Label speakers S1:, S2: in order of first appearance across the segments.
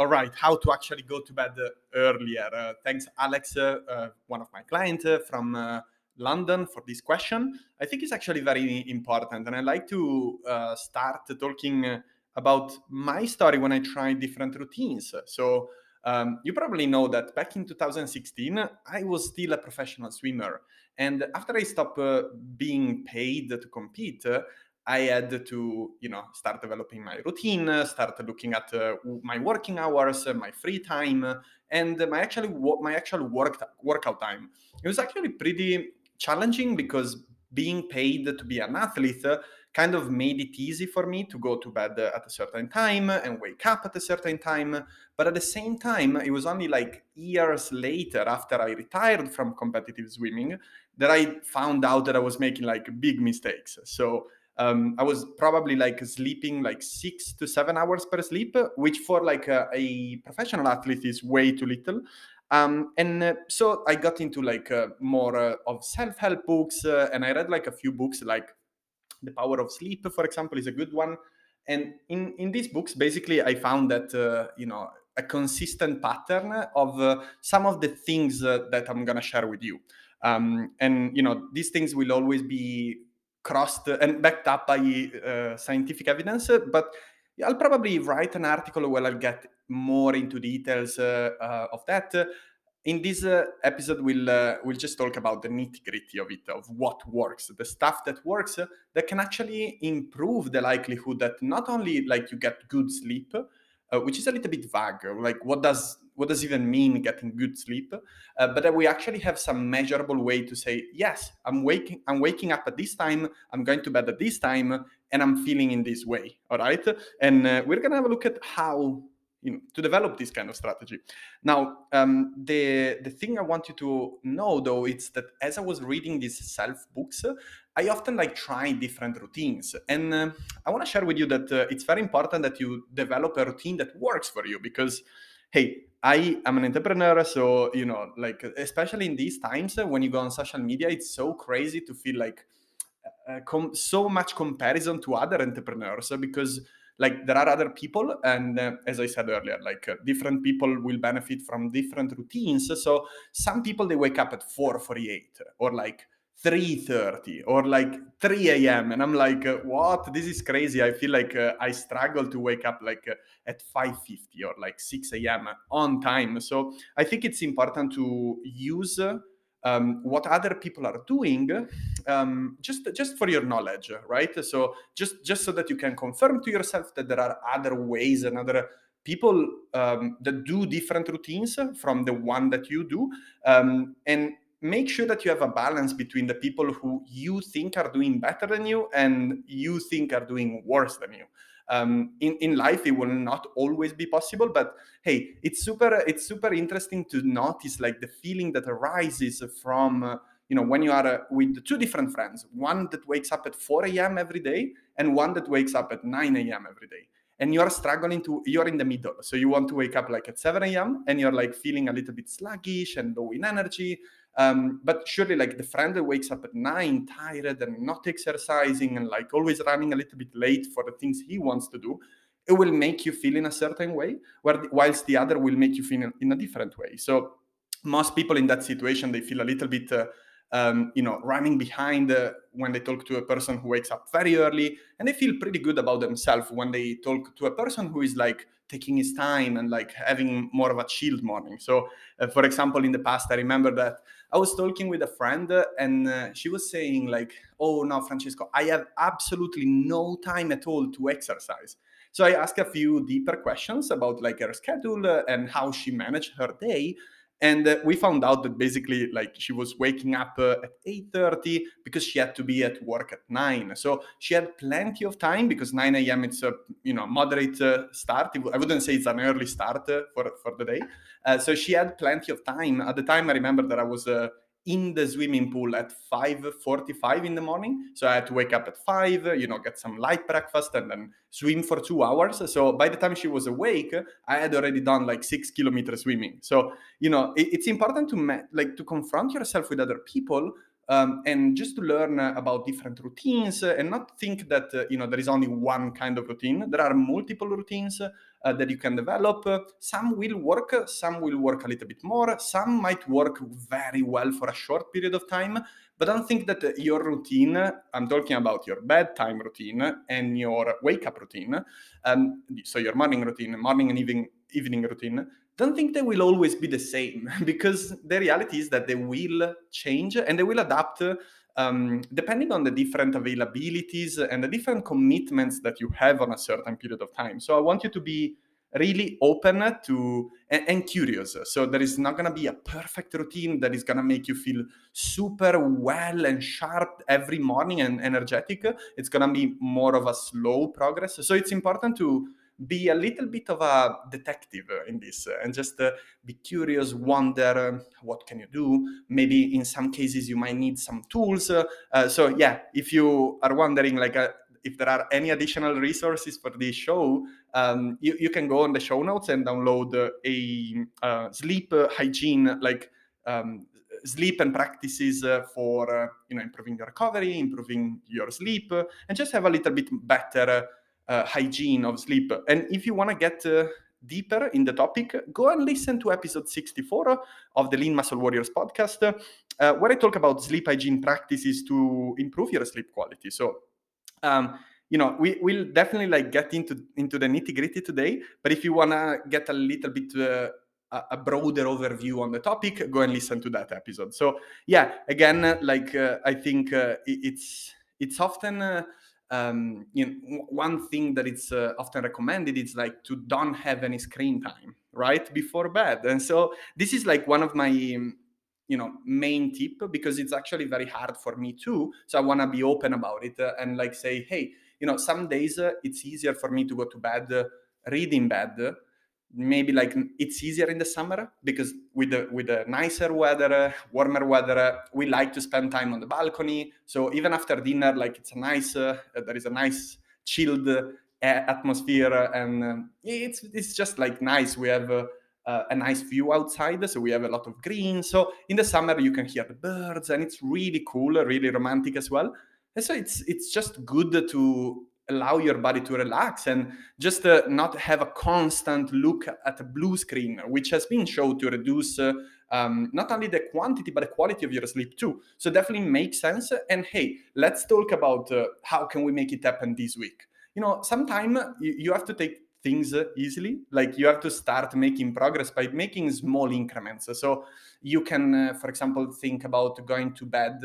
S1: all right, how to actually go to bed earlier. Uh, thanks, Alex, uh, uh, one of my clients from London, for this question. I think it's actually very important, and I like to start talking about my story when I tried different routines. So. Um, you probably know that back in 2016, I was still a professional swimmer. And after I stopped uh, being paid to compete, I had to, you know, start developing my routine, start looking at uh, my working hours, uh, my free time, and my actually my actual work workout time. It was actually pretty challenging because being paid to be an athlete kind of made it easy for me to go to bed at a certain time and wake up at a certain time. But at the same time, it was only like years later after I retired from competitive swimming that I found out that I was making like big mistakes. So um, I was probably like sleeping like six to seven hours per sleep, which for like a, a professional athlete is way too little. Um, and uh, so I got into like uh, more uh, of self-help books, uh, and I read like a few books, like The Power of Sleep, for example, is a good one. And in in these books, basically, I found that uh, you know a consistent pattern of uh, some of the things that I'm gonna share with you. Um, and you know these things will always be crossed and backed up by uh, scientific evidence. But I'll probably write an article where I'll get more into details uh, uh, of that. In this uh, episode, we'll we'll just talk about the nitty gritty of it, of what works, the stuff that works that can actually improve the likelihood that not only like you get good sleep, which is a little bit vague, like what does what does even mean getting good sleep? Uh, but that we actually have some measurable way to say yes i'm waking i'm waking up at this time i'm going to bed at this time and i'm feeling in this way all right and uh, we're going to have a look at how you know, to develop this kind of strategy. Now, um, the the thing I want you to know though it's that as I was reading these self books, I often like try different routines, and uh, I want to share with you that uh, it's very important that you develop a routine that works for you because hey, I am an entrepreneur, so you know, like especially in these times uh, when you go on social media, it's so crazy to feel like uh, com- so much comparison to other entrepreneurs uh, because like there are other people and uh, as i said earlier like uh, different people will benefit from different routines. So some people they wake up at 4.48 or like 3.30 or like 3 a.m and i'm like what? This is crazy. I feel like uh, i struggle to wake up like uh, at 5.50 or like 6 a.m on time. So i think it's important to use um, what other people are doing um, just just for your knowledge right? So just just so that you can confirm to yourself that there are other ways and other people um, that do different routines from the one that you do um, and make sure that you have a balance between the people who you think are doing better than you and you think are doing worse than you. Um, in, in life it will not always be possible but hey it's super it's super interesting to notice like the feeling that arises from uh, you know when you are uh, with two different friends one that wakes up at 4 a.m every day and one that wakes up at 9 a.m every day. And you're struggling to you're in the middle. So you want to wake up like at 7 a.m and you're like feeling a little bit sluggish and low in energy um, but surely like the friend that wakes up at 9 tired and not exercising and like always running a little bit late for the things he wants to do it will make you feel in a certain way where whilst the other will make you feel in a different way. So most people in that situation they feel a little bit uh, um, you know, running behind uh, when they talk to a person who wakes up very early, and they feel pretty good about themselves when they talk to a person who is like taking his time and like having more of a chilled morning. So, uh, for example, in the past, I remember that I was talking with a friend, uh, and uh, she was saying like, "Oh no, Francesco, I have absolutely no time at all to exercise." So I asked a few deeper questions about like her schedule uh, and how she managed her day and uh, we found out that basically like she was waking up uh, at 8.30 because she had to be at work at 9 so she had plenty of time because 9 a.m it's a you know moderate uh, start. I wouldn't say it's an early start uh, for, for the day. Uh, so she had plenty of time. At the time i remember that i was uh, in the swimming pool at 5.45 in the morning. So i had to wake up at 5 you know get some light breakfast and then swim for two hours. So by the time she was awake i had already done like six kilometers swimming. So you know it, it's important to ma- like to confront yourself with other people um, and just to learn about different routines and not think that uh, you know there is only one kind of routine. There are multiple routines uh, that you can develop. Some will work, some will work a little bit more, some might work very well for a short period of time. But don't think that your routine, I'm talking about your bedtime routine and your wake up routine, um, so your morning routine, morning and evening, evening routine, don't think they will always be the same because the reality is that they will change and they will adapt um, depending on the different availabilities and the different commitments that you have on a certain period of time. So I want you to be really open to and, and curious. So there is not going to be a perfect routine that is going to make you feel super well and sharp every morning and energetic. It's going to be more of a slow progress. So it's important to be a little bit of a detective in this and just uh, be curious wonder uh, what can you do? Maybe in some cases you might need some tools uh, so yeah if you are wondering like uh, if there are any additional resources for this show um, you, you can go on the show notes and download a uh, sleep hygiene like um, sleep and practices uh, for uh, you know improving your recovery improving your sleep and just have a little bit better uh, hygiene of sleep. And if you want to get uh, deeper in the topic, go and listen to episode 64 of the Lean Muscle Warriors podcast, uh, where I talk about sleep hygiene practices to improve your sleep quality. So, um, you know, we will definitely like get into into the nitty gritty today. But if you want to get a little bit uh, a broader overview on the topic, go and listen to that episode. So, yeah, again, like uh, I think uh, it's it's often um, you know, one thing that it's uh, often recommended is like to don't have any screen time right before bed. And so this is like one of my you know main tip because it's actually very hard for me too. So i want to be open about it uh, and like say hey you know some days uh, it's easier for me to go to bed uh, read in bed maybe like it's easier in the summer because with the with the nicer weather warmer weather we like to spend time on the balcony. So even after dinner like it's a nice uh, there is a nice chilled uh, atmosphere and um, it's it's just like nice. We have uh, a nice view outside so we have a lot of green. So in the summer you can hear the birds and it's really cool really romantic as well. And so it's it's just good to allow your body to relax and just uh, not have a constant look at a blue screen, which has been shown to reduce uh, um, not only the quantity but the quality of your sleep too. So definitely makes sense. And hey, let's talk about uh, how can we make it happen this week. You know, sometimes you, have to take things easily like you have to start making progress by making small increments so you can uh, for example think about going to bed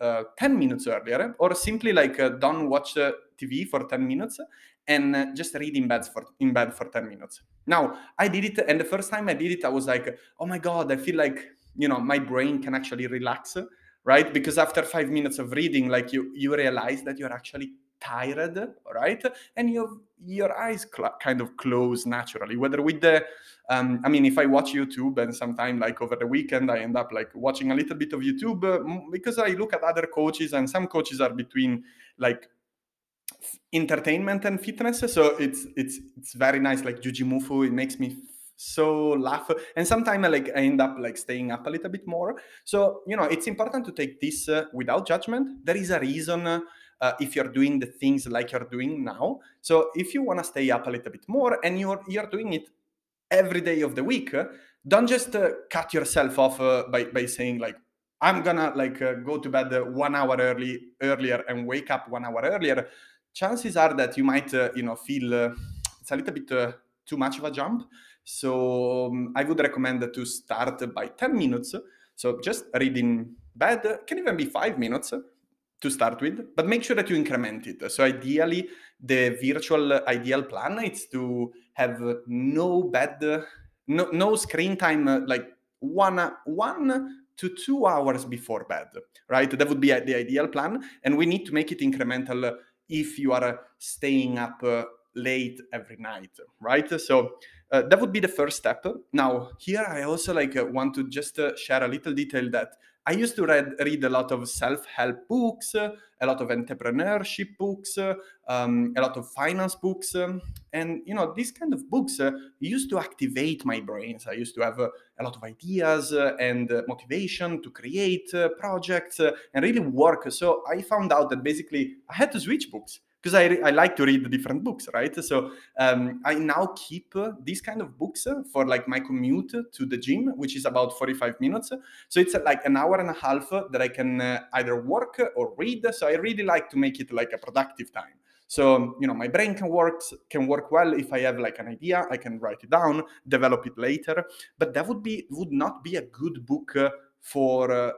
S1: uh, 10 minutes earlier or simply like uh, don't watch uh, TV for 10 minutes and uh, just read in bed for in bed for 10 minutes. Now, I did it and the first time I did it I was like, "Oh my god, I feel like, you know, my brain can actually relax." Right? Because after 5 minutes of reading like you you realize that you're actually tired, right? And your your eyes cl- kind of close naturally. Whether with the, um, I mean, if I watch YouTube and sometime like over the weekend I end up like watching a little bit of YouTube uh, because I look at other coaches and some coaches are between like entertainment and fitness. So it's it's it's very nice. Like Jujimufu, it makes me so laugh and sometimes I like I end up like staying up a little bit more so you know it's important to take this uh, without judgment there is a reason uh, if you're doing the things like you're doing now so if you want to stay up a little bit more and you're you're doing it every day of the week don't just uh, cut yourself off uh, by by saying like i'm gonna like uh, go to bed one hour early earlier and wake up one hour earlier chances are that you might, uh, you know, feel uh, it's a little bit uh, too much of a jump. So um, I would recommend to start by 10 minutes. So just read in bed, can even be five minutes to start with, but make sure that you increment it. So ideally, the virtual ideal plan is to have no bed, no, no screen time, like one, one to two hours before bed, right? That would be the ideal plan. And we need to make it incremental if you are staying up uh, late every night, right? So uh, that would be the first step. Now, here I also like uh, want to just uh, share a little detail that I used to read, read a lot of self-help books, a lot of entrepreneurship books, um, a lot of finance books, um, and you know these kind of books uh, used to activate my brains. I used to have uh, a lot of ideas uh, and motivation to create projects and really work. So I found out that basically I had to switch books because I, I like to read different books, right? So um, I now keep uh, these kind of books uh, for like my commute to the gym, which is about 45 minutes. So it's uh, like an hour and a half that I can either work or read. So I really like to make it like a productive time. So you know, my brain can work can work well if I have like an idea, I can write it down, develop it later. But that would be would not be a good book for uh,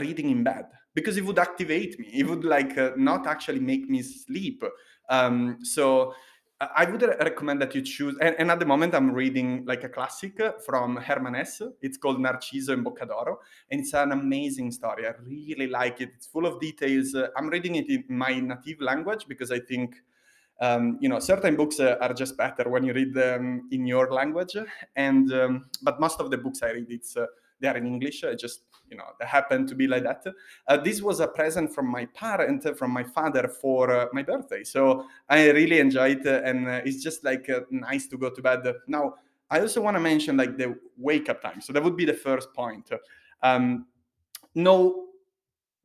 S1: reading in bed because it would activate me. It would like uh, not actually make me sleep. Um, so I would recommend that you choose. And, and, at the moment, I'm reading like a classic from Hermann Hesse. It's called Narciso in Boccadoro, and it's an amazing story. I really like it. It's full of details. I'm reading it in my native language because I think. Um, you know, certain books uh, are just better when you read them in your language, and um, but most of the books I read, it's uh, they are in English. I just you know they happen to be like that. Uh, this was a present from my parent uh, from my father for uh, my birthday. So i really enjoyed it uh, and uh, it's just like uh, nice to go to bed. Now i also want to mention like the wake up time. So that would be the first point. Um, no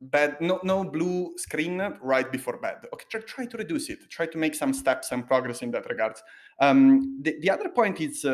S1: bed no no blue screen right before bed. Okay try, try to reduce it. Try to make some steps and progress in that regard um, the, the other point is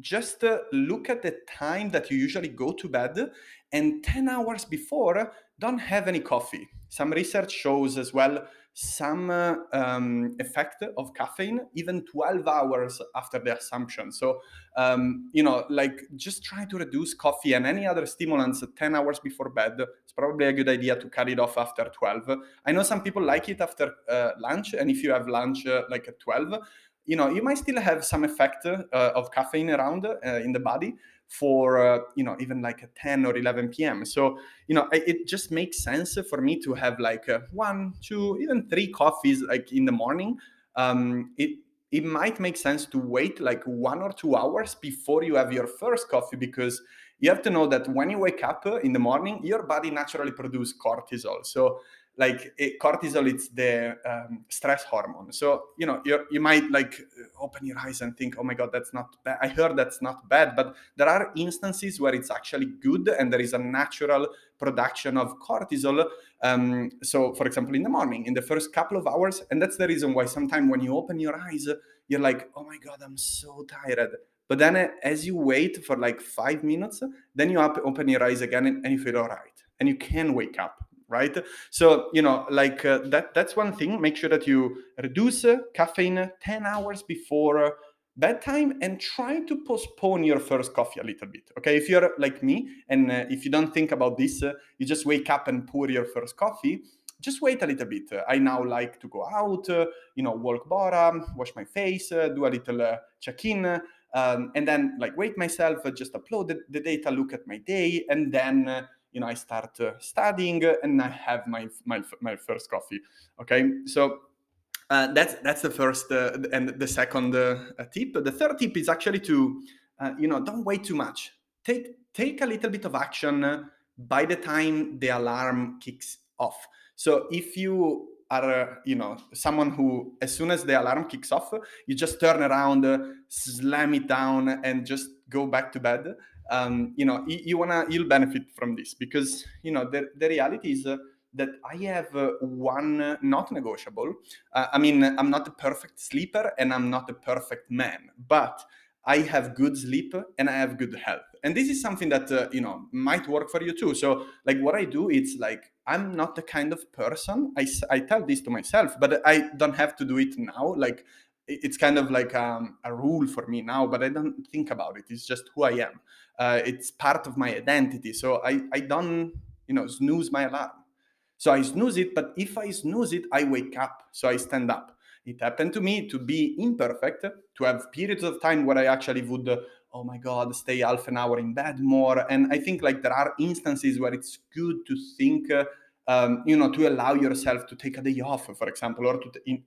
S1: just uh, look at the time that you usually go to bed and 10 hours before don't have any coffee. Some research shows as well some uh, um, effect of caffeine even 12 hours after the assumption. So um, you know like just try to reduce coffee and any other stimulants 10 hours before bed. It's probably a good idea to cut it off after 12 i know some people like it after uh, lunch and if you have lunch uh, like at 12 you know you might still have some effect uh, of caffeine around uh, in the body for uh, you know even like a 10 or 11 p.m so you know it just makes sense for me to have like uh, one two even three coffees like in the morning. Um, it it might make sense to wait like one or two hours before you have your first coffee because you have to know that when you wake up in the morning your body naturally produces cortisol. So like it, cortisol it's the um, stress hormone. So you know you you might like open your eyes and think oh my god that's not bad. I heard that's not bad but there are instances where it's actually good and there is a natural production of cortisol um, so for example in the morning in the first couple of hours and that's the reason why sometimes when you open your eyes you're like oh my god i'm so tired. But then uh, as you wait for like five minutes then you up, open your eyes again and, and you feel all right and you can wake up right? So you know like uh, that that's one thing. Make sure that you reduce uh, caffeine 10 hours before uh, bedtime and try to postpone your first coffee a little bit okay? If you're like me and uh, if you don't think about this uh, you just wake up and pour your first coffee just wait a little bit. I now like to go out uh, you know walk bora wash my face do a little check-in um, and then like wait myself just upload the, the, data look at my day and then you know, I start uh, studying and I have my my my first coffee. Okay, so uh, that's that's the first uh, and the second uh, tip. The third tip is actually to uh, you know don't wait too much. Take take a little bit of action by the time the alarm kicks off. So if you are you know someone who as soon as the alarm kicks off you just turn around slam it down and just go back to bed um, you know you, you, wanna you'll benefit from this because you know the, the reality is uh, that i have uh, one not negotiable. Uh, i mean i'm not a perfect sleeper and i'm not a perfect man but i have good sleep and i have good health. And this is something that uh, you know might work for you too. So like what i do it's like i'm not the kind of person I, I tell this to myself but i don't have to do it now. Like it's kind of like um, a rule for me now but i don't think about it. It's just who i am. Uh, it's part of my identity. So I, I don't you know snooze my alarm. So i snooze it but if i snooze it i wake up. So i stand up. It happened to me to be imperfect to have periods of time where i actually would uh, oh my god stay half an hour in bed more. And i think like there are instances where it's good to think uh, um, you know to allow yourself to take a day off for example or to in,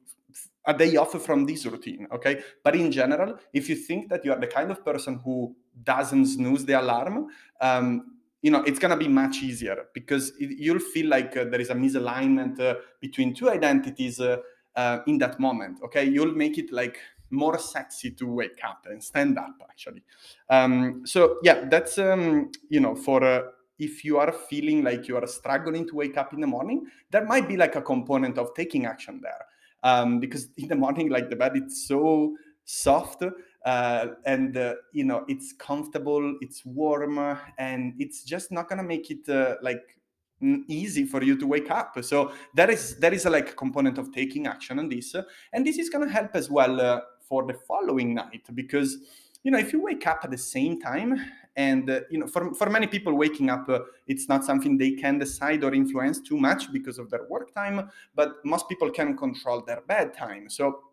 S1: a day off from this routine okay? But in general if you think that you are the kind of person who doesn't snooze the alarm um, you know it's going to be much easier because it, you'll feel like uh, there is a misalignment uh, between two identities uh, uh in that moment okay? You'll make it like more sexy to wake up and stand up actually. Um, so yeah that's um, you know for uh, if you are feeling like you are struggling to wake up in the morning there might be like a component of taking action there um, because in the morning, like the bed, it's so soft uh, and uh, you know it's comfortable, it's warm, and it's just not gonna make it uh, like easy for you to wake up. So that is that is a like component of taking action on this. And this is to help as well uh, for the following night because you know if you wake up at the same time and uh, you know for, for many people waking up uh, it's not something they can decide or influence too much because of their work time but most people can control their bedtime. So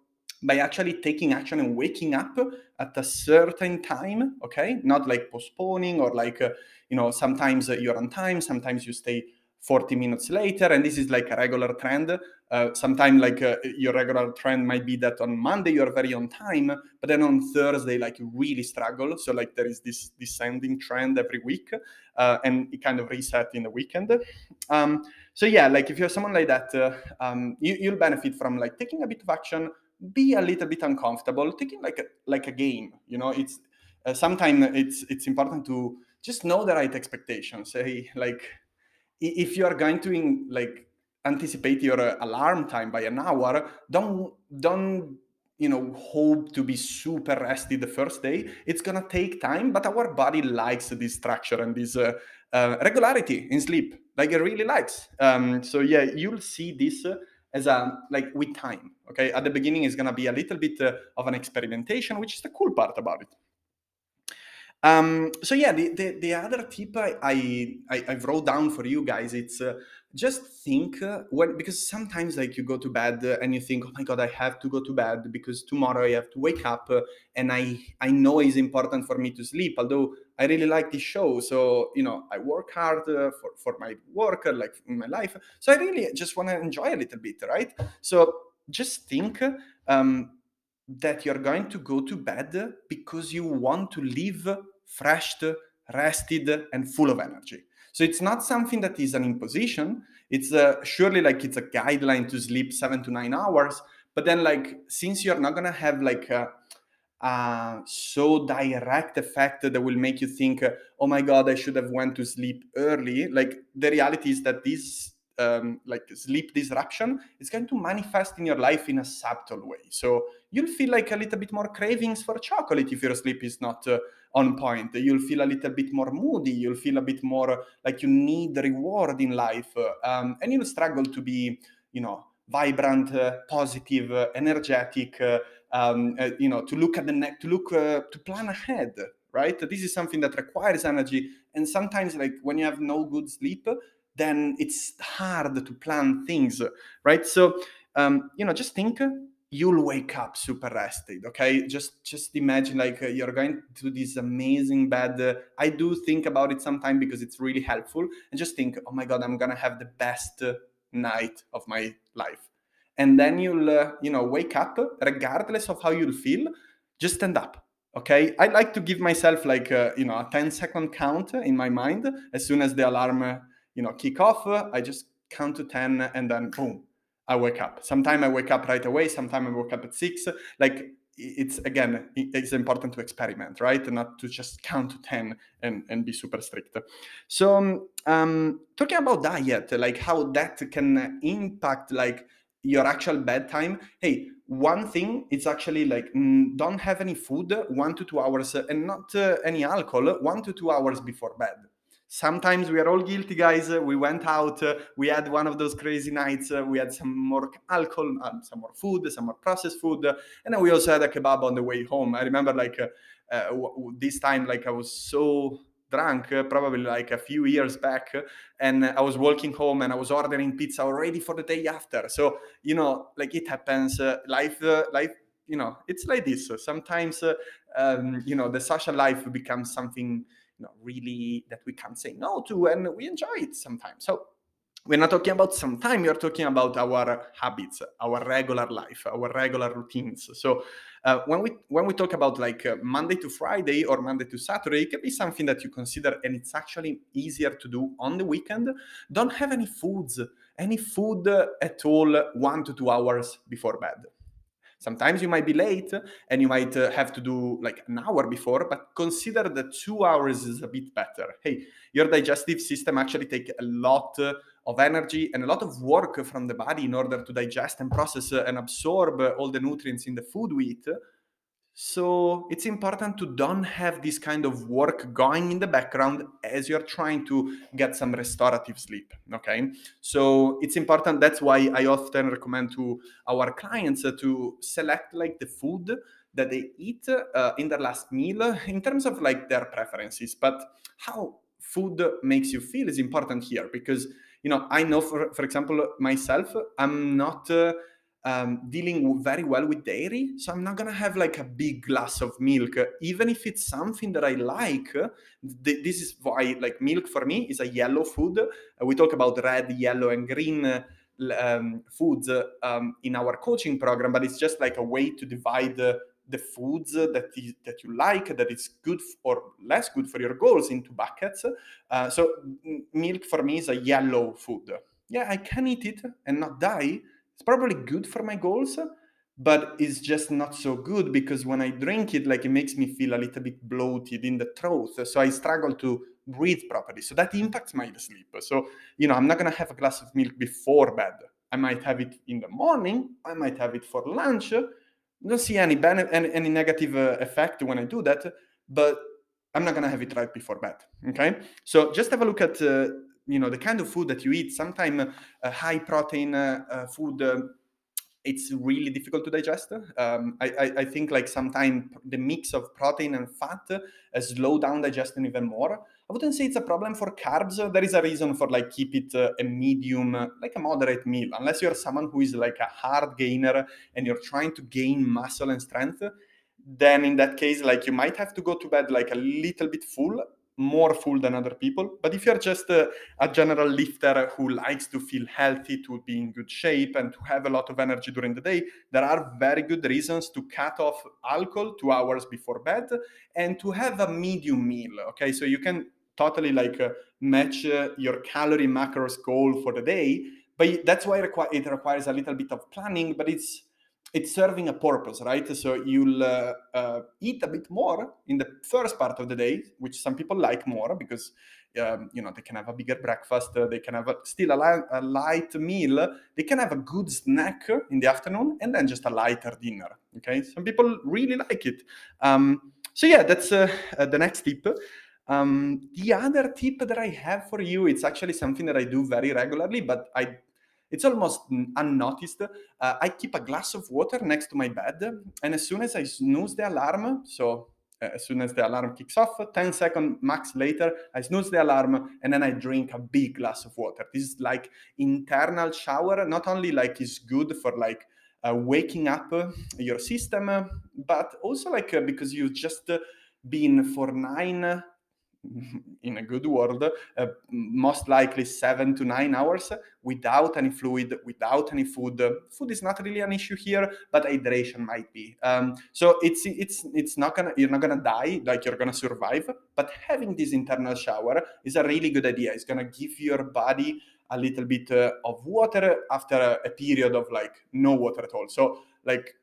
S1: by actually taking action and waking up at a certain time okay not like postponing or like uh, you know sometimes uh, you're on time sometimes you stay 40 minutes later and this is like a regular trend. Uh, sometimes like uh, your regular trend might be that on monday you're very on time but then on thursday like you really struggle. So like there is this descending trend every week uh, and it kind of reset in the weekend. Um, so yeah like if you're someone like that uh, um, you, you'll benefit from like taking a bit of action be a little bit uncomfortable taking like a like a game you know? It's uh, sometimes it's it's important to just know the right expectations. Say like if you are going to in, like anticipate your uh, alarm time by an hour don't don't you know hope to be super rested the first day. It's gonna take time but our body likes this structure and this uh, uh, regularity in sleep. Like it really likes. Um, so yeah you'll see this uh, as a like with time okay? At the beginning it's gonna be a little bit uh, of an experimentation which is the cool part about it um, so yeah, the, the, the other tip I, I, I wrote down for you guys, it's uh, just think uh, when because sometimes like you go to bed uh, and you think, oh my god, I have to go to bed because tomorrow I have to wake up uh, and I I know it's important for me to sleep. Although I really like this show, so you know I work hard uh, for for my work, like in my life. So I really just want to enjoy a little bit, right? So just think. Um, that you're going to go to bed because you want to live fresh, rested, and full of energy. So it's not something that is an imposition. It's uh, surely like it's a guideline to sleep seven to nine hours. But then, like, since you're not gonna have like a, a so direct effect that will make you think, oh my god, I should have went to sleep early. Like the reality is that this um, like sleep disruption is going to manifest in your life in a subtle way. So you'll feel like a little bit more cravings for chocolate if your sleep is not uh, on point. You'll feel a little bit more moody. You'll feel a bit more like you need reward in life, um, and you'll struggle to be, you know, vibrant, uh, positive, uh, energetic. Uh, um, uh, you know, to look at the neck, to look, uh, to plan ahead. Right. This is something that requires energy, and sometimes, like when you have no good sleep, then it's hard to plan things. Right. So, um, you know, just think you'll wake up super rested okay? Just just imagine like uh, you're going to this amazing bed uh, i do think about it sometimes because it's really helpful and just think oh my god i'm gonna have the best uh, night of my life. And then you'll uh, you know wake up regardless of how you'll feel just stand up okay? I like to give myself like uh, you know a 10 second count in my mind. As soon as the alarm uh, you know kick off i just count to 10 and then boom I wake up. Sometimes I wake up right away. Sometimes I wake up at six. Like it's again, it's important to experiment, right? And not to just count to ten and and be super strict. So um, um, talking about diet, like how that can impact like your actual bedtime. Hey, one thing it's actually like don't have any food one to two hours and not uh, any alcohol one to two hours before bed sometimes we are all guilty guys. We went out we had one of those crazy nights we had some more alcohol uh, some more food some more processed food and then we also had a kebab on the way home. I remember like uh, this time like i was so drunk uh, probably like a few years back and i was walking home and i was ordering pizza already for the day after. So you know like it happens uh, life uh, life you know it's like this. Sometimes um, you know the social life becomes something know really that we can't say no to and we enjoy it sometimes. So we're not talking about some time we're talking about our habits our regular life our regular routines. So uh, when we when we talk about like uh, monday to friday or monday to saturday it can be something that you consider and it's actually easier to do on the weekend. Don't have any foods any food at all one to two hours before bed Sometimes you might be late and you might uh, have to do like an hour before, but consider that two hours is a bit better. Hey, your digestive system actually take a lot of energy and a lot of work from the body in order to digest and process and absorb all the nutrients in the food we eat so it's important to don't have this kind of work going in the background as you're trying to get some restorative sleep. Okay. So it's important. That's why I often recommend to our clients to select like the food that they eat uh, in their last meal in terms of like their preferences. But how food makes you feel is important here because, you know, I know for, for example, myself, I'm not. Uh, um, dealing very well with dairy. So I'm not gonna have like a big glass of milk, even if it's something that I like. Th- this is why like milk for me is a yellow food. Uh, we talk about red, yellow, and green. Um, foods um, in our coaching program, but it's just like a way to divide uh, the foods that is, that you like, that is good or less good for your goals into buckets. Uh, so milk for me is a yellow food. Yeah, I can eat it and not die, it's probably good for my goals but it's just not so good because when i drink it like it makes me feel a little bit bloated in the throat so i struggle to breathe properly. So that impacts my sleep. So you know i'm not going to have a glass of milk before bed. I might have it in the morning i might have it for lunch. I don't see any any, any negative uh, effect when i do that but i'm not going to have it right before bed okay? So just have a look at uh, you know the kind of food that you eat sometimes uh, high protein uh, uh food uh, it's really difficult to digest. Um, I, I, I, think like sometimes the mix of protein and fat uh, slow down digestion even more. I wouldn't say it's a problem for carbs. There is a reason for like keep it uh, a medium, uh, like a moderate meal. Unless you're someone who is like a hard gainer and you're trying to gain muscle and strength, then in that case, like you might have to go to bed like a little bit full more full than other people. But if you're just a, a, general lifter who likes to feel healthy, to be in good shape, and to have a lot of energy during the day, there are very good reasons to cut off alcohol two hours before bed and to have a medium meal. Okay, so you can totally like uh, match uh, your calorie macros goal for the day, but that's why it, requ- it requires a little bit of planning, but it's it's serving a purpose, right? So you'll uh, uh, eat a bit more in the first part of the day, which some people like more because um, you know they can have a bigger breakfast, uh, they can have a, still a, li- a, light meal, they can have a good snack in the afternoon, and then just a lighter dinner. Okay, some people really like it. Um, so yeah, that's uh, uh, the next tip. Um, the other tip that I have for you, it's actually something that I do very regularly, but I it's almost unnoticed. Uh, I keep a glass of water next to my bed, and as soon as I snooze the alarm, so uh, as soon as the alarm kicks off, 10 seconds max later, I snooze the alarm and then I drink a big glass of water. This is like internal shower, not only like is good for like uh, waking up your system, but also like uh, because you've just been for nine in a good world, uh, most likely seven to nine hours without any fluid, without any food. Food is not really an issue here, but hydration might be. Um, so it's it's it's not gonna you're not gonna die like you're gonna survive, but having this internal shower is a really good idea. It's gonna give your body a little bit uh, of water after a, a period of like no water at all. So like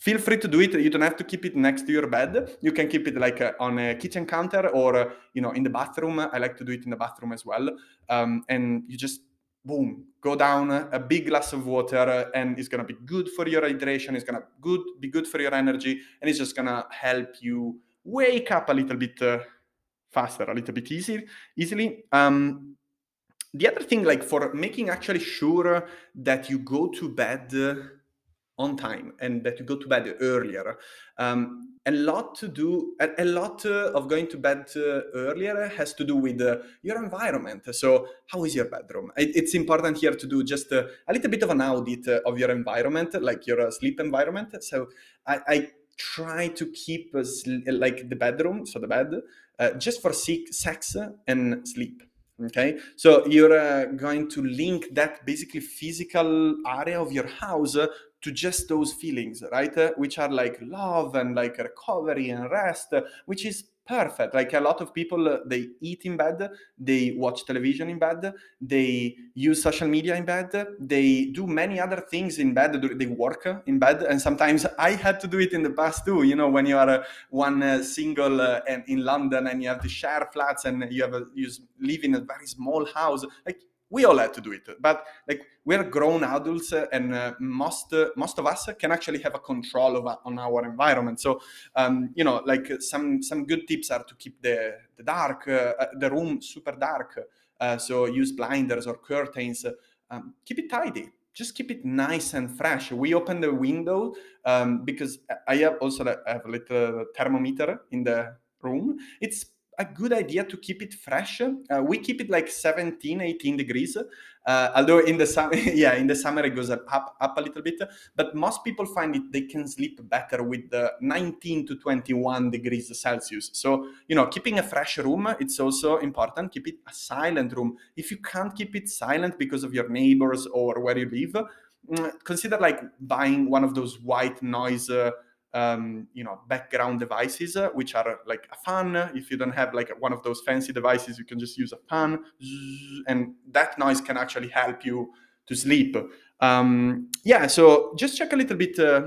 S1: feel free to do it. You don't have to keep it next to your bed. You can keep it like uh, on a kitchen counter or uh, you know in the bathroom. I like to do it in the bathroom as well. Um, and you just boom go down a big glass of water and it's going to be good for your hydration. It's going to good be good for your energy and it's just going to help you wake up a little bit uh, faster a little bit easier easily. Um, the other thing like for making actually sure that you go to bed on time and that you go to bed earlier. Um, a lot to do, a, a lot uh, of going to bed uh, earlier has to do with uh, your environment. So, how is your bedroom? It, it's important here to do just uh, a little bit of an audit of your environment, like your sleep environment. So, I, I try to keep like the bedroom, so the bed, just for sex and sleep okay so you're uh, going to link that basically physical area of your house to just those feelings, right? Uh, which are like love and like recovery and rest, uh, which is perfect. Like a lot of people, uh, they eat in bed, they watch television in bed, they use social media in bed, they do many other things in bed, they work in bed. And sometimes I had to do it in the past too. You know, when you are uh, one uh, single uh, and in London and you have to share flats and you have a, you live in a very small house, like we all had to do it but like we're grown adults and uh, most uh, most of us can actually have a control of on our environment so um, you know like some some good tips are to keep the the dark uh, uh the room super dark uh, so use blinders or curtains um, keep it tidy just keep it nice and fresh. We open the window um, because I have also I have a little thermometer in the room. It's a good idea to keep it fresh. Uh, we keep it like 17, 18 degrees. Uh, although in the summer, yeah, in the summer it goes up, up, up a little bit. But most people find it they can sleep better with the 19 to 21 degrees Celsius. So you know, keeping a fresh room it's also important. Keep it a silent room. If you can't keep it silent because of your neighbors or where you live, mm, consider like buying one of those white noise. Uh, um, you know background devices uh, which are like a fan. If you don't have like one of those fancy devices you can just use a fan and that noise can actually help you to sleep. Um, yeah so just check a little bit uh,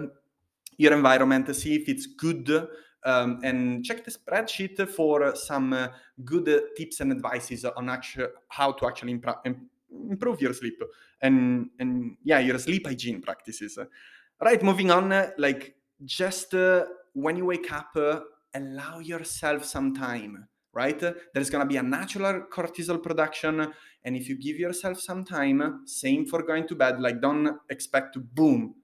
S1: your environment to see if it's good um, and check the spreadsheet for some uh, good tips and advices on how to actually impro- improve your sleep and and yeah your sleep hygiene practices. Right moving on like just uh, when you wake up, uh, allow yourself some time, right? There's going to be a natural cortisol production. And if you give yourself some time, same for going to bed, like don't expect to boom,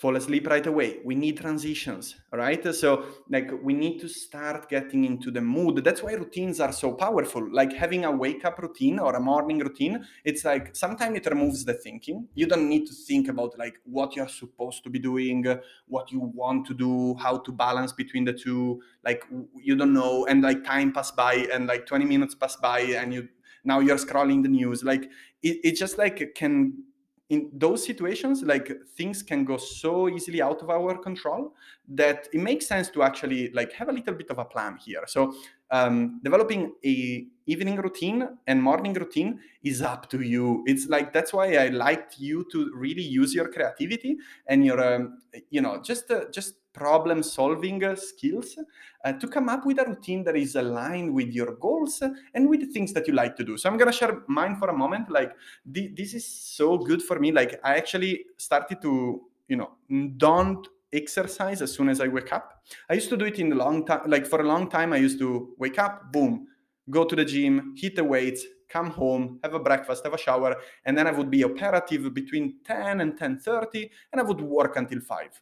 S1: fall asleep right away. We need transitions, right? So, like, we need to start getting into the mood. That's why routines are so powerful. Like having a wake up routine or a morning routine, it's like sometimes it removes the thinking. You don't need to think about like what you're supposed to be doing, what you want to do, how to balance between the two. Like, you don't know. And like time pass by and like 20 minutes pass by and you now you're scrolling the news. Like, it, it just like can in those situations like things can go so easily out of our control that it makes sense to actually like have a little bit of a plan here. So um, developing a evening routine and morning routine is up to you. It's like that's why i liked you to really use your creativity and your um, you know just uh, just problem solving skills uh, to come up with a routine that is aligned with your goals and with the things that you like to do. So I'm going to share mine for a moment. Like th- this is so good for me. Like I actually started to, you know, don't exercise as soon as I wake up. I used to do it in a long time. Like for a long time, I used to wake up, boom, go to the gym, hit the weights, come home, have a breakfast, have a shower, and then I would be operative between 10 and 10:30, and I would work until 5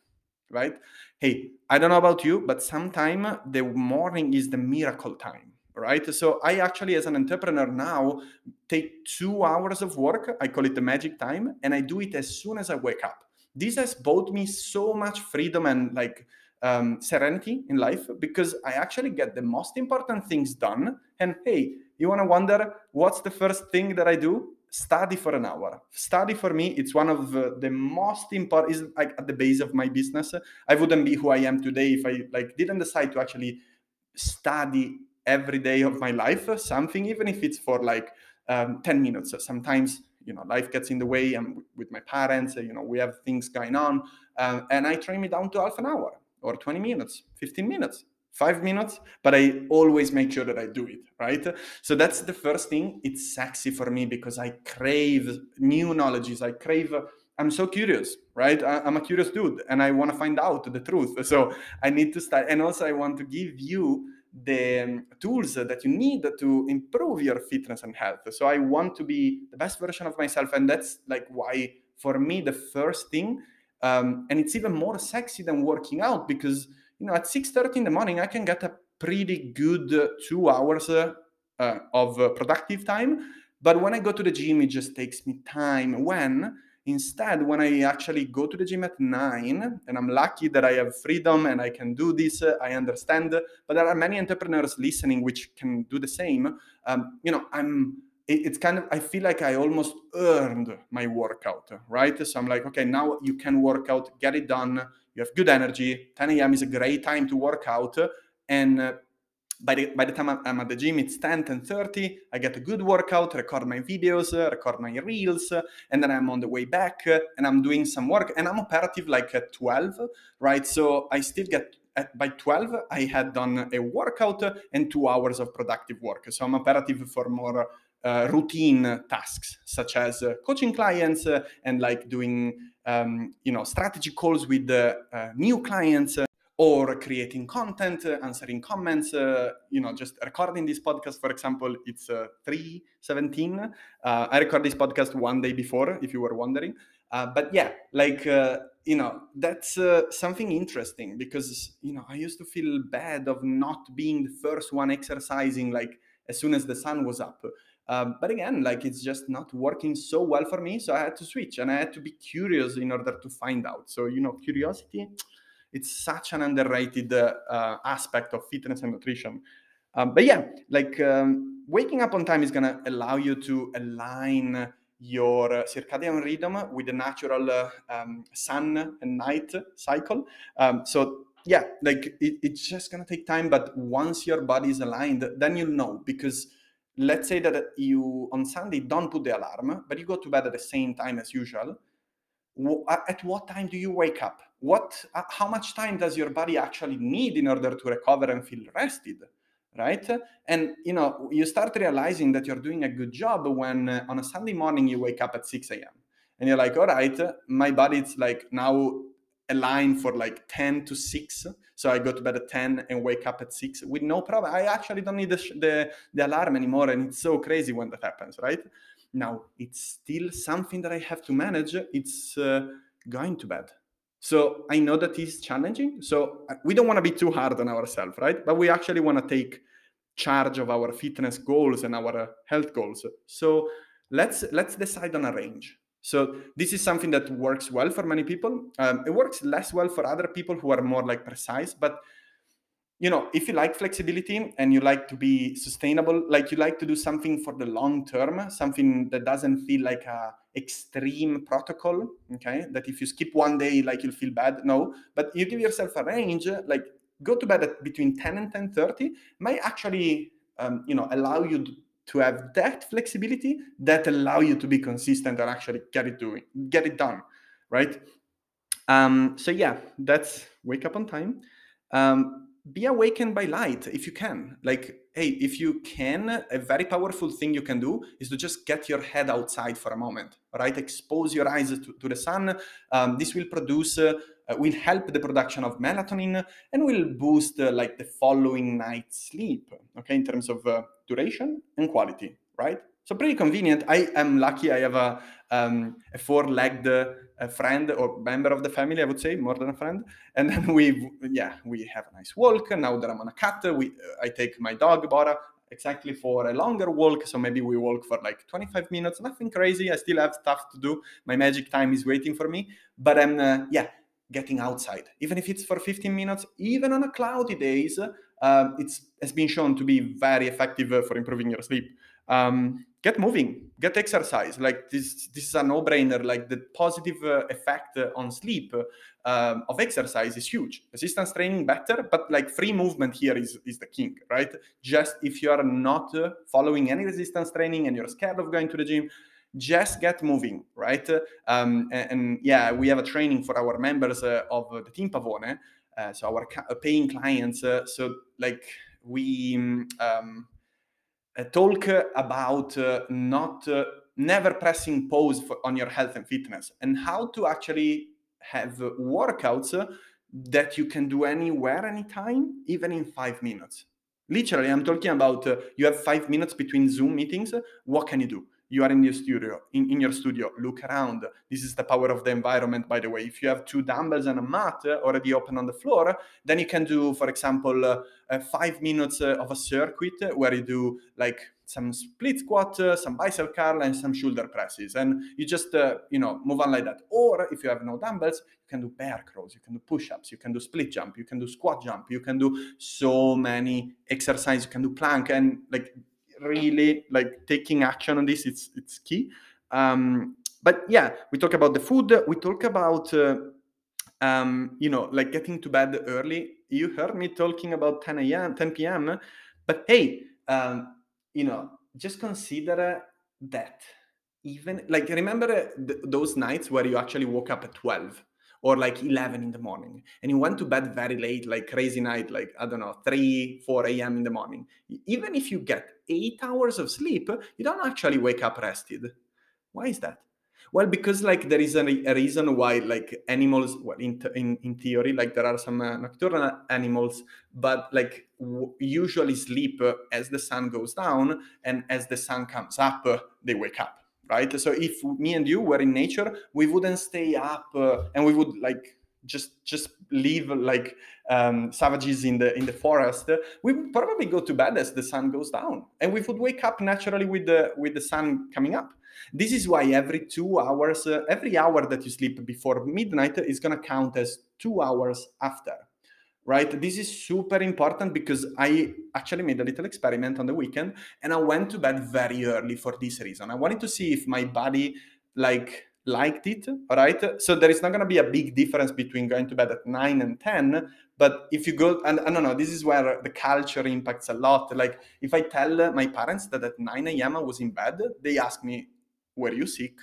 S1: right? Hey, I don't know about you, but sometimes the morning is the miracle time, right? So I actually, as an entrepreneur now, take two hours of work. I call it the magic time, and I do it as soon as I wake up. This has brought me so much freedom and like um, serenity in life because I actually get the most important things done. And hey, you want to wonder what's the first thing that I do? Study for an hour. Study for me it's one of the, most important is like at the base of my business. I wouldn't be who i am today if i like didn't decide to actually study every day of my life something even if it's for like um, 10 minutes. Sometimes you know life gets in the way i'm with my parents you know we have things going on uh, and i train me down to half an hour or 20 minutes 15 minutes five minutes, but I always make sure that I do it, right? So that's the first thing. It's sexy for me because I crave new knowledges. I crave, I'm so curious, right? I'm a curious dude and I want to find out the truth. So I need to start. And also, I want to give you the um, tools that you need to improve your fitness and health. So I want to be the best version of myself. And that's like why, for me, the first thing, um, and it's even more sexy than working out because you know, at 6.30 in the morning, I can get a pretty good two hours uh, of uh, productive time. But when I go to the gym, it just takes me time. When instead, when I actually go to the gym at nine, and I'm lucky that I have freedom and I can do this, uh, I understand. But there are many entrepreneurs listening which can do the same. Um, you know, I'm it's kind of i feel like i almost earned my workout right so i'm like okay now you can work out get it done you have good energy 10 a.m is a great time to work out and uh, by the, by the time I'm at the gym, it's 10, 10 30. I get a good workout, record my videos, uh, record my reels, uh, and then I'm on the way back uh, and I'm doing some work. And I'm operative like at 12, right? So I still get at, by 12, I had done a workout and two hours of productive work. So I'm operative for more uh, routine tasks such as uh, coaching clients uh, and like doing um, you know strategy calls with uh, new clients or creating content, uh, answering comments, uh, you know, just recording this podcast, for example, it's uh, 317. Uh, I record this podcast one day before, if you were wondering. Uh, but yeah, like, uh, you know, that's something interesting because, you know, I used to feel bad of not being the first one exercising like as soon as the sun was up. Um, but again, like it's just not working so well for me. So I had to switch and I had to be curious in order to find out. So, you know, curiosity it's such an underrated uh, aspect of fitness and nutrition. Um, but yeah, like um, waking up on time is gonna allow you to align your circadian rhythm with the natural uh, um, sun and night cycle. Um, so yeah, like it, it's just gonna take time, but once your body is aligned, then you'll know because let's say that you on Sunday don't put the alarm, but you go to bed at the same time as usual. At what time do you wake up? what uh, how much time does your body actually need in order to recover and feel rested right and you know you start realizing that you're doing a good job when uh, on a sunday morning you wake up at 6 a.m and you're like all right my body's like now aligned for like 10 to 6 so i go to bed at 10 and wake up at 6 with no problem i actually don't need the, the, the alarm anymore and it's so crazy when that happens right now it's still something that i have to manage it's uh, going to bed so I know that is challenging. So uh, we don't want to be too hard on ourselves, right? But we actually want to take charge of our fitness goals and our uh, health goals. So let's let's decide on a range. So this is something that works well for many people. Um, it works less well for other people who are more like precise. But you know, if you like flexibility and you like to be sustainable, like you like to do something for the long term, something that doesn't feel like a extreme protocol, okay? That if you skip one day, like you'll feel bad. No, but you give yourself a range, like go to bed at between 10 and 10:30 might actually, um, you know, allow you to have that flexibility that allow you to be consistent and actually get it doing, get it done, right? Um, so yeah, that's wake up on time. Um, be awakened by light if you can like hey if you can a very powerful thing you can do is to just get your head outside for a moment right expose your eyes to, to the sun um, this will produce uh, will help the production of melatonin and will boost uh, like the following night's sleep okay in terms of uh, duration and quality right so pretty convenient i am lucky i have a, um, a four-legged a friend or member of the family, I would say, more than a friend. And then we, yeah, we have a nice walk. Now that I'm on a cat, we, I take my dog Bora exactly for a longer walk. So maybe we walk for like 25 minutes, nothing crazy. I still have stuff to do. My magic time is waiting for me. But I'm, uh, yeah, getting outside, even if it's for 15 minutes, even on a cloudy days, uh, it's has been shown to be very effective for improving your sleep. Um, get moving get exercise. Like this this is a no-brainer. Like the positive uh, effect uh, on sleep uh, of exercise is huge. Resistance training better but like free movement here is is the king right? Just if you are not uh, following any resistance training and you're scared of going to the gym just get moving right? Um, and, and, yeah we have a training for our members uh, of the team pavone uh, so our ca- paying clients so like we um, talk about uh, not uh, never pressing pause for, on your health and fitness and how to actually have workouts that you can do anywhere anytime even in five minutes. Literally i'm talking about uh, you have five minutes between zoom meetings what can you do you are in your studio in, in your studio look around. This is the power of the environment by the way. If you have two dumbbells and a mat already open on the floor then you can do for example uh, uh, five minutes uh, of a circuit where you do like some split squat uh, some bicep curl and some shoulder presses. And you just uh, you know move on like that. Or if you have no dumbbells you can do bear crawls you can do push-ups you can do split jump you can do squat jump you can do so many exercises you can do plank. And like really like taking action on this it's it's key. Um, but yeah we talk about the food we talk about uh, um, you know like getting to bed early. You heard me talking about 10 a.m 10 p.m but hey um, you know just consider that. Even like remember th- those nights where you actually woke up at 12 or like 11 in the morning and you went to bed very late like crazy night like i don't know 3 4 a.m in the morning. Even if you get eight hours of sleep you don't actually wake up rested. Why is that? Well because like there is a, a reason why like animals well in, in, in theory like there are some uh, nocturnal animals but like w- usually sleep uh, as the sun goes down and as the sun comes up uh, they wake up right? So if me and you were in nature we wouldn't stay up uh, and we would like just just leave like um, savages in the in the forest we would probably go to bed as the sun goes down and we would wake up naturally with the with the sun coming up this is why every two hours uh, every hour that you sleep before midnight is going to count as two hours after right? This is super important because I actually made a little experiment on the weekend and I went to bed very early for this reason. I wanted to see if my body like liked it, all right? So there is not going to be a big difference between going to bed at 9 and 10, but if you go and I don't know, this is where the culture impacts a lot. Like if I tell my parents that at 9 a.m. I was in bed, they ask me, "Were you sick?"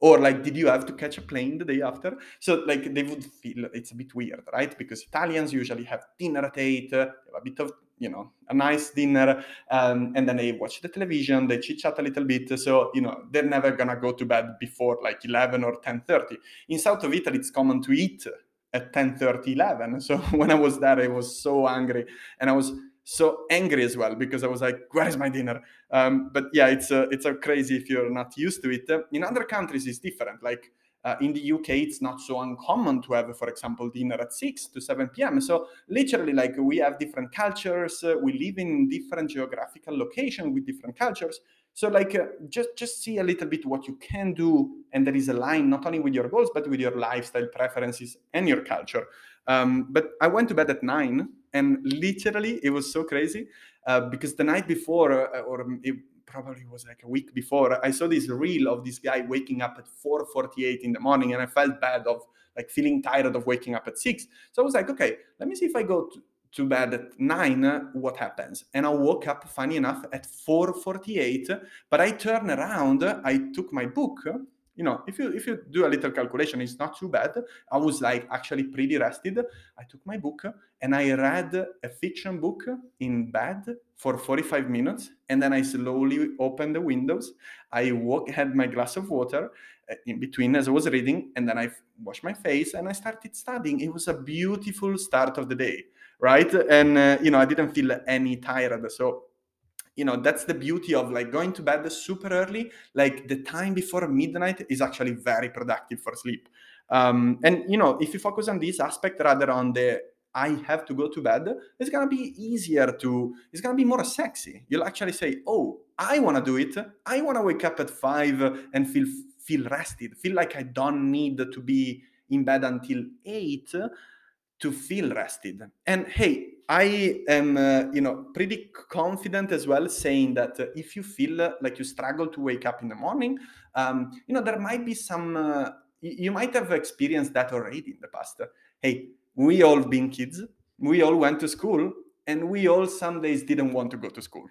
S1: Or like did you have to catch a plane the day after? So like they would feel it's a bit weird right? Because italians usually have dinner at eight a bit of you know a nice dinner um, and then they watch the television they chit chat a little bit. So you know they're never gonna go to bed before like 11 or 10.30 in south of italy it's common to eat at 10.30 11 so when i was there i was so angry and i was so angry as well because I was like, "Where is my dinner?" Um, but yeah, it's a, it's a crazy if you're not used to it. In other countries, it's different. Like uh, in the UK, it's not so uncommon to have, for example, dinner at six to seven p.m. So literally, like we have different cultures. Uh, we live in different geographical location with different cultures. So like uh, just just see a little bit what you can do, and there is a line not only with your goals but with your lifestyle preferences and your culture. Um, but I went to bed at nine and literally it was so crazy uh, because the night before uh, or it probably was like a week before i saw this reel of this guy waking up at 4.48 in the morning and i felt bad of like feeling tired of waking up at 6 so i was like okay let me see if i go to, to bed at 9 what happens? And i woke up funny enough at 4.48 but i turned around i took my book you know if you if you do a little calculation it's not too bad. I was like actually pretty rested. I took my book and i read a fiction book in bed for 45 minutes and then i slowly opened the windows. I walk had my glass of water uh, in between as i was reading and then i washed my face and i started studying. It was a beautiful start of the day right? And uh, you know i didn't feel any tired. So you know that's the beauty of like going to bed super early like the time before midnight is actually very productive for sleep. Um, and you know if you focus on this aspect rather on the i have to go to bed it's to be easier to it's to be more sexy. You'll actually say oh i want to do it. I want to wake up at five and feel feel rested feel like i don't need to be in bed until eight to feel rested. And hey I am, uh, you know, pretty confident as well, saying that uh, if you feel uh, like you struggle to wake up in the morning, um, you know, there might be some. Uh, you might have experienced that already in the past. Hey, we all been kids. We all went to school, and we all some days didn't want to go to school,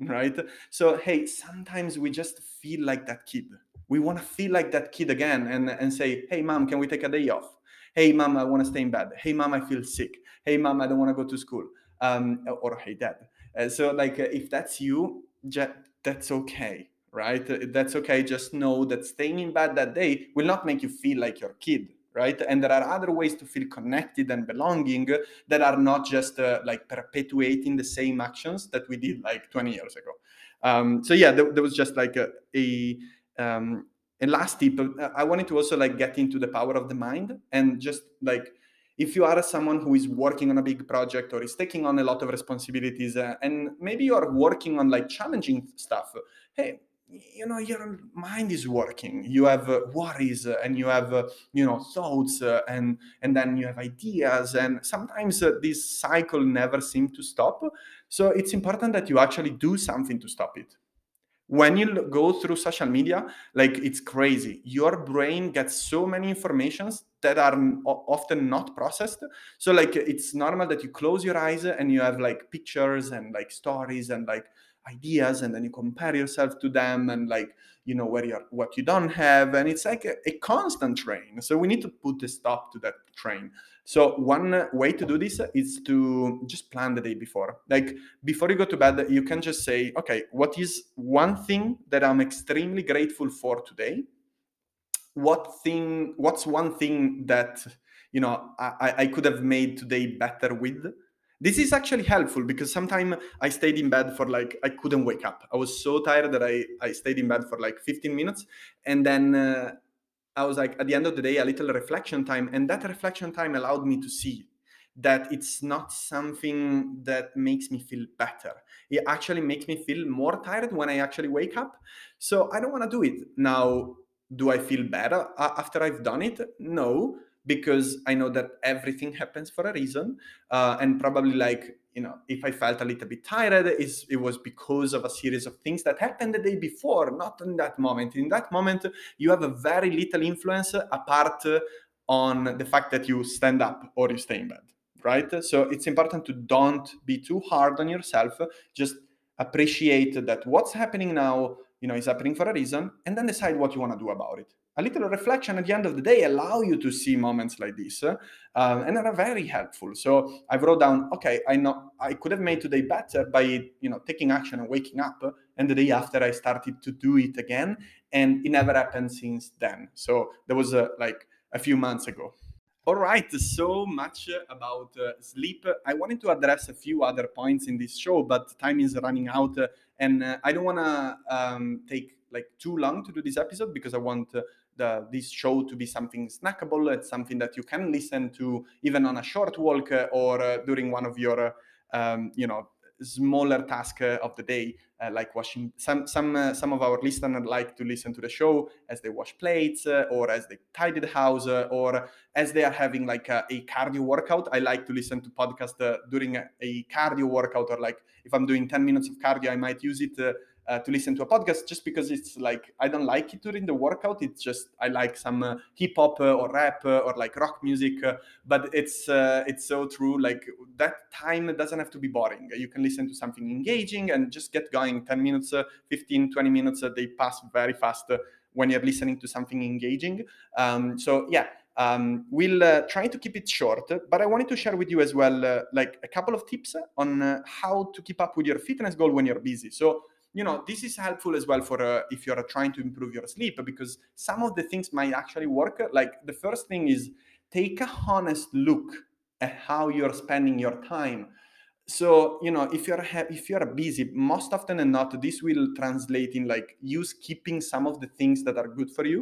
S1: right? So hey, sometimes we just feel like that kid. We want to feel like that kid again, and and say, hey, mom, can we take a day off? Hey, mom, I want to stay in bed. Hey, mom, I feel sick. Hey, mom, I don't want to go to school. Um, or hey, dad. Uh, so, like, uh, if that's you, that's okay, right? Uh, that's okay. Just know that staying in bed that day will not make you feel like your kid, right? And there are other ways to feel connected and belonging that are not just uh, like perpetuating the same actions that we did like 20 years ago. Um, so yeah, there, there, was just like a, a um, and last tip uh, i wanted to also like get into the power of the mind and just like if you are someone who is working on a big project or is taking on a lot of responsibilities uh, and maybe you are working on like challenging stuff hey you know your mind is working. You have uh, worries uh, and you have uh, you know thoughts uh, and and then you have ideas and sometimes uh, this cycle never seems to stop. So it's important that you actually do something to stop it. When you go through social media like it's crazy. Your brain gets so many informations that are often not processed. So like it's normal that you close your eyes and you have like pictures and like stories and like ideas and then you compare yourself to them and like you know where you're what you don't have. And it's like a, a constant train. So we need to put a stop to that train. So one way to do this is to just plan the day before. Like before you go to bed you can just say okay what is one thing that i'm extremely grateful for today what thing what's one thing that you know i, I could have made today better with this is actually helpful because sometimes i stayed in bed for like i couldn't wake up i was so tired that i i stayed in bed for like 15 minutes and then uh, i was like at the end of the day a little reflection time and that reflection time allowed me to see that it's not something that makes me feel better. It actually makes me feel more tired when I actually wake up. So I don't want to do it. Now, do I feel better after I've done it? No, because I know that everything happens for a reason. Uh, and probably like, you know, if I felt a little bit tired, it was because of a series of things that happened the day before, not in that moment. In that moment, you have a very little influence apart on the fact that you stand up or you stay in bed, right? So it's important to don't be too hard on yourself. Just appreciate that what's happening now you know is happening for a reason and then decide what you want to do about it. A little reflection at the end of the day allow you to see moments like this uh, and are very helpful. So i wrote down okay i know i could have made today better by you know taking action and waking up and the day after i started to do it again and it never happened since then. So there was uh, like a few months ago. All right, so much about uh, sleep. I wanted to address a few other points in this show, but time is running out, uh, and uh, I don't want to um, take like too long to do this episode because I want uh, the, this show to be something snackable. It's something that you can listen to even on a short walk uh, or uh, during one of your, um, you know, smaller task uh, of the day, uh, like washing. Some some uh, some of our listeners like to listen to the show as they wash plates or as they tidy the house or as they are having like a, a cardio workout. I like to listen to podcast during a, a, cardio workout or like if I'm doing 10 minutes of cardio, I might use it uh, to listen to a podcast just because it's like I don't like it during the workout. It's just I like some uh, hip hop uh, or rap uh, or like rock music. Uh, but it's it's so true. Like that time doesn't have to be boring. You can listen to something engaging and just get going. 10 minutes, 15, 20 minutes, they pass very fast when you're listening to something engaging. Um, so yeah, um, we'll uh, try to keep it short, but I wanted to share with you as well, uh, like a couple of tips on uh, how to keep up with your fitness goal when you're busy. So you know this is helpful as well for uh, if you're uh, trying to improve your sleep because some of the things might actually work uh, like the first thing is take a honest look at how you're spending your time. So you know if you're ha- if you're busy most often than not this will translate in like you skipping some of the things that are good for you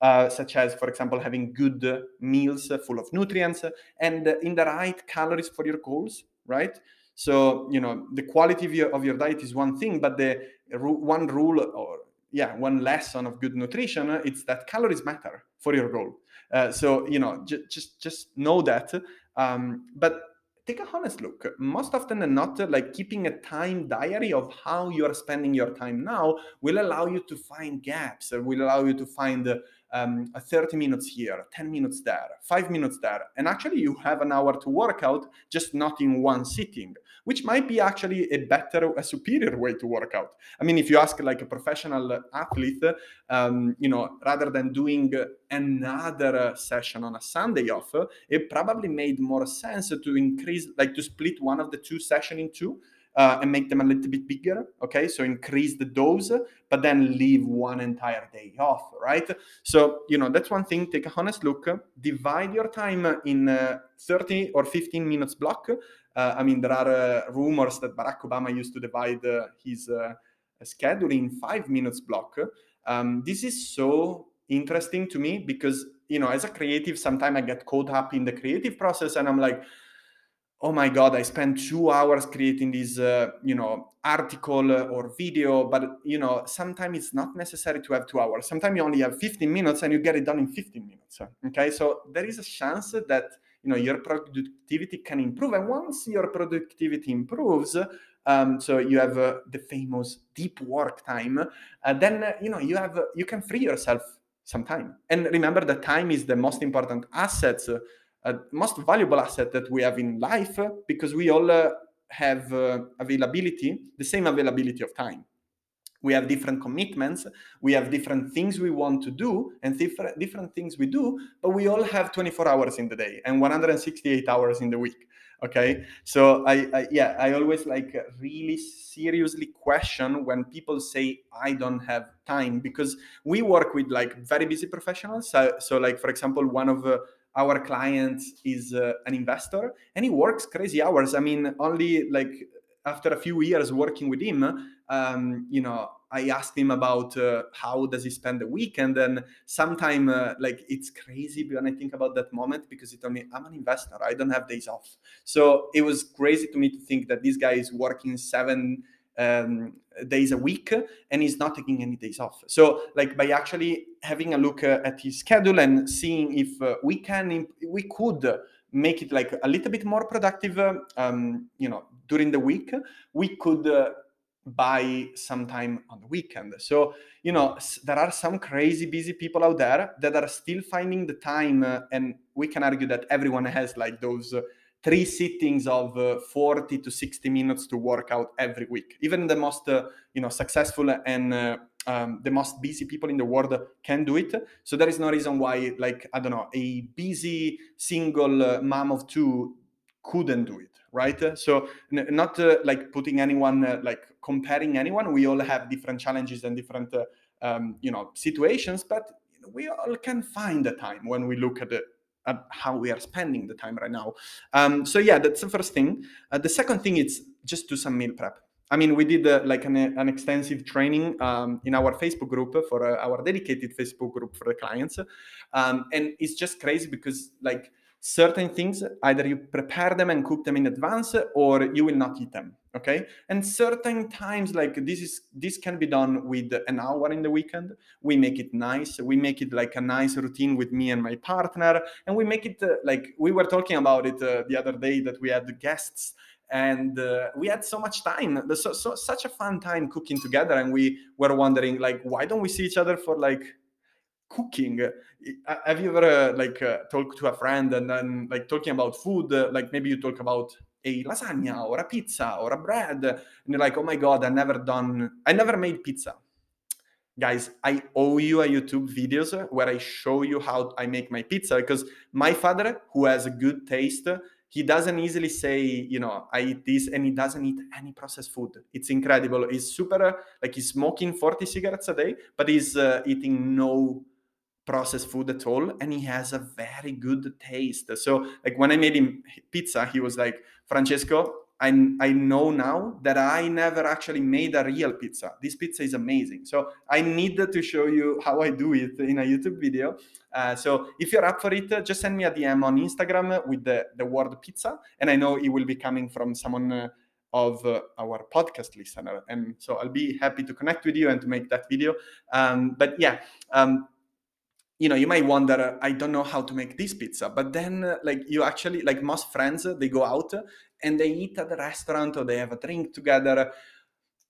S1: uh, such as for example having good uh, meals full of nutrients and in the right calories for your goals right? So, you know, the quality of your, of your diet is one thing, but the one rule or yeah, one lesson of good nutrition, it's that calories matter for your goal. Uh, so, you know, j- just just know that. Um, but take a honest look. Most often than not, like keeping a time diary of how you are spending your time now will allow you to find gaps, will allow you to find um, 30 minutes here, 10 minutes there, five minutes there. And actually, you have an hour to work out, just not in one sitting, which might be actually a better, a superior way to work out. I mean, if you ask like a professional athlete, um, you know, rather than doing another session on a Sunday off, it probably made more sense to increase, like to split one of the two sessions in two uh, and make them a little bit bigger. Okay, so increase the dose, but then leave one entire day off, right? So, you know, that's one thing. Take a honest look, divide your time in uh, 30 or 15 minutes block. Uh, I mean, there are uh, rumors that Barack Obama used to divide uh, his schedule in five minutes block. Um, this is so interesting to me because, you know, as a creative, sometimes I get caught up in the creative process and I'm like, oh my god i spent two hours creating this uh, you know article or video but you know sometimes it's not necessary to have two hours sometimes you only have 15 minutes and you get it done in 15 minutes okay so there is a chance that you know your productivity can improve and once your productivity improves um, so you have uh, the famous deep work time uh, then uh, you know you have uh, you can free yourself some time. And remember that time is the most important asset, uh, most valuable asset that we have in life because we all uh, have availability, the same availability of time. We have different commitments, we have different things we want to do, and different, different things we do, but we all have 24 hours in the day and 168 hours in the week okay? So I, I, yeah i always like really seriously question when people say i don't have time because we work with like very busy professionals. So, so like for example one of uh, our clients is uh, an investor and he works crazy hours. I mean only like after a few years working with him um, you know I asked him about uh, how does he spend the weekend, and sometime uh, like it's crazy when I think about that moment because he told me I'm an investor, I don't have days off. So it was crazy to me to think that this guy is working seven um, days a week and he's not taking any days off. So like by actually having a look uh, at his schedule and seeing if uh, we can imp- we could make it like a little bit more productive, um, you know, during the week, we could uh, buy some time on the weekend. So, you know, there are some crazy busy people out there that are still finding the time. Uh, and we can argue that everyone has like those uh, three sittings of uh, 40 to 60 minutes to work out every week. Even the most, uh, you know, successful and uh, um, the most busy people in the world can do it. So there is no reason why, like, I don't know, a busy single uh, mom of two couldn't do it right so n- not uh, like putting anyone uh, like comparing anyone. We all have different challenges and different uh, um, you know situations but we all can find the time when we look at it at how we are spending the time right now. Um, so yeah that's the first thing. Uh, the second thing is just do some meal prep. I mean, we did uh, like an, an, extensive training um, in our Facebook group for uh, our dedicated Facebook group for the clients, um, and it's just crazy because like certain things either you prepare them and cook them in advance or you will not eat them okay? And certain times like this is this can be done with an hour in the weekend. We make it nice. We make it like a nice routine with me and my partner. And we make it uh, like we were talking about it uh, the other day that we had guests and uh, we had so much time so, so such a fun time cooking together. And we were wondering like why don't we see each other for like cooking have you ever like uh, talked to a friend and then like talking about food uh, like maybe you talk about a lasagna or a pizza or a bread and you're like oh my god i never done i never made pizza. Guys i owe you a youtube videos where i show you how i make my pizza because my father who has a good taste he doesn't easily say you know i eat this and he doesn't eat any processed food. It's incredible. He's super like he's smoking 40 cigarettes a day but he's uh, eating no processed food at all and he has a very good taste so like when i made him pizza he was like francesco I, I know now that I never actually made a real pizza. This pizza is amazing. So I needed to show you how I do it in a YouTube video. Uh, so if you're up for it, just send me a DM on Instagram with the, the word pizza. And I know it will be coming from someone uh, of uh, our podcast listener. And so I'll be happy to connect with you and to make that video. Um, but yeah, um, you know you might wonder i don't know how to make this pizza. But then uh, like you actually like most friends uh, they go out uh, and they eat at the restaurant or they have a drink together.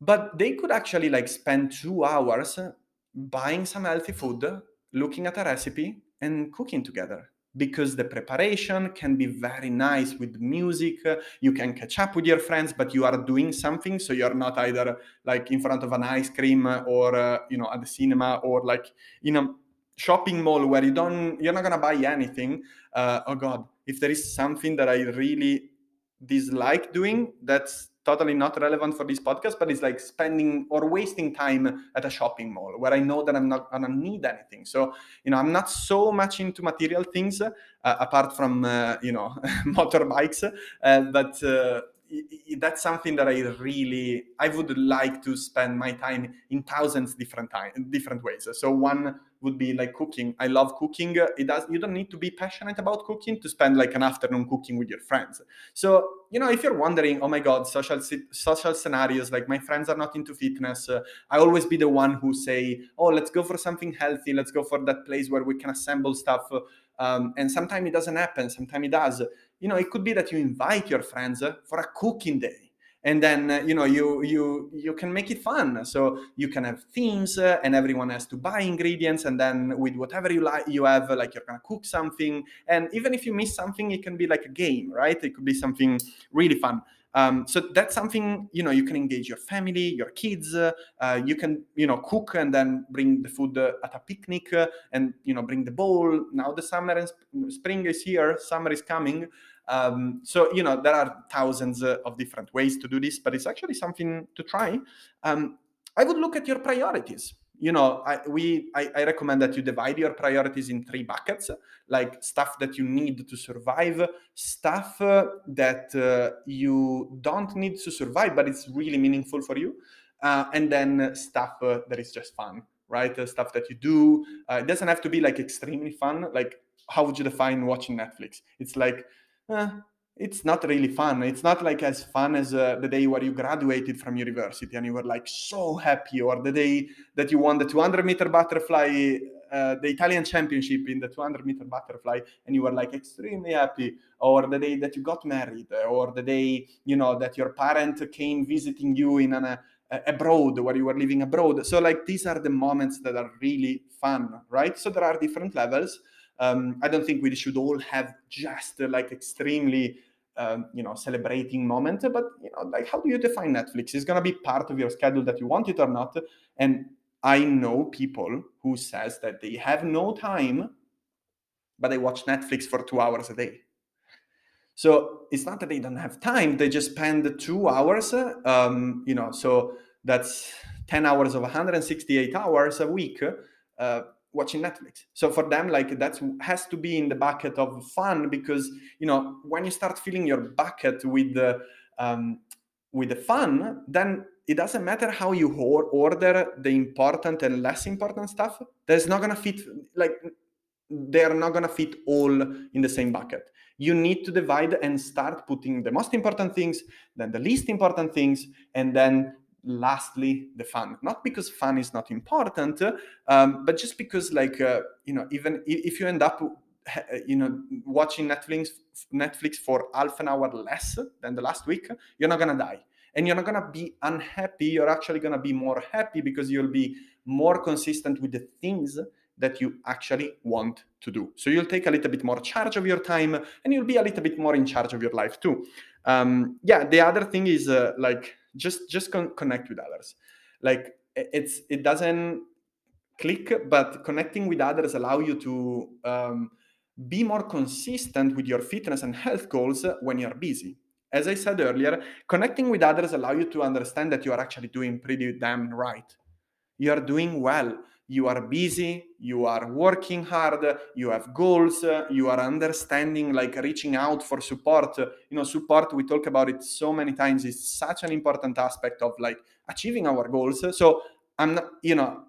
S1: But they could actually like spend two hours uh, buying some healthy food looking at a recipe and cooking together. Because the preparation can be very nice with music you can catch up with your friends but you are doing something so you're not either like in front of an ice cream or uh, you know at the cinema or like you a shopping mall where you don't you're not gonna buy anything uh, oh god if there is something that i really dislike doing that's totally not relevant for this podcast but it's like spending or wasting time at a shopping mall where i know that i'm not gonna need anything. So you know i'm not so much into material things uh, apart from uh, you know motorbikes uh, but uh, that's something that I really I would like to spend my time in thousands different time different ways. So one would be like cooking. I love cooking. It does you don't need to be passionate about cooking to spend like an afternoon cooking with your friends. So you know if you're wondering, oh my god, social social scenarios like my friends are not into fitness. Uh, I always be the one who say, oh let's go for something healthy. Let's go for that place where we can assemble stuff. Um, and sometimes it doesn't happen. Sometimes it does you know, it could be that you invite your friends for a cooking day and then uh, you know you you you can make it fun. So you can have themes uh, and everyone has to buy ingredients and then with whatever you like you have like you're gonna cook something and even if you miss something it can be like a game right? It could be something really fun um, so that's something you know you can engage your family, your kids. Uh, you can you know cook and then bring the food uh, at a picnic uh, and you know bring the bowl. Now the summer and sp- spring is here. Summer is coming. Um, so you know there are thousands uh, of different ways to do this, but it's actually something to try. Um, I would look at your priorities you know I, we I, I, recommend that you divide your priorities in three buckets like stuff that you need to survive stuff uh, that uh, you don't need to survive but it's really meaningful for you uh, and then stuff uh, that is just fun right? Uh, stuff that you do it doesn't have to be like extremely fun like how would you define watching netflix? It's like it's not really fun. It's not like as fun as uh, the day where you graduated from university and you were like so happy, or the day that you won the 200 meter butterfly, uh, the Italian championship in the 200 meter butterfly, and you were like extremely happy, or the day that you got married, or the day you know that your parent came visiting you in an uh, abroad where you were living abroad. So like these are the moments that are really fun, right? So there are different levels. Um, I don't think we should all have just uh, like extremely um, you know celebrating moment but you know like how do you define netflix? It's going to be part of your schedule that you want it or not and i know people who says that they have no time but they watch netflix for two hours a day. So it's not that they don't have time they just spend two hours um, you know so that's 10 hours of 168 hours a week uh, watching Netflix. So for them, like that has to be in the bucket of fun because you know when you start filling your bucket with the um, with the fun, then it doesn't matter how you order the important and less important stuff. There's not gonna fit like they're not gonna fit all in the same bucket. You need to divide and start putting the most important things, then the least important things, and then lastly the fun not because fun is not important um, but just because like uh, you know even if you end up uh, you know watching netflix netflix for half an hour less than the last week you're not gonna die. And you're not gonna be unhappy you're actually gonna be more happy because you'll be more consistent with the things that you actually want to do. So you'll take a little bit more charge of your time and you'll be a little bit more in charge of your life too. Um, yeah the other thing is uh, like just just con- connect with others. Like it's it doesn't click but connecting with others allow you to um, be more consistent with your fitness and health goals when you're busy. As i said earlier connecting with others allow you to understand that you are actually doing pretty damn right. You are doing well you are busy you are working hard you have goals you are understanding like reaching out for support. You know support we talk about it so many times is such an important aspect of like achieving our goals. So i'm not you know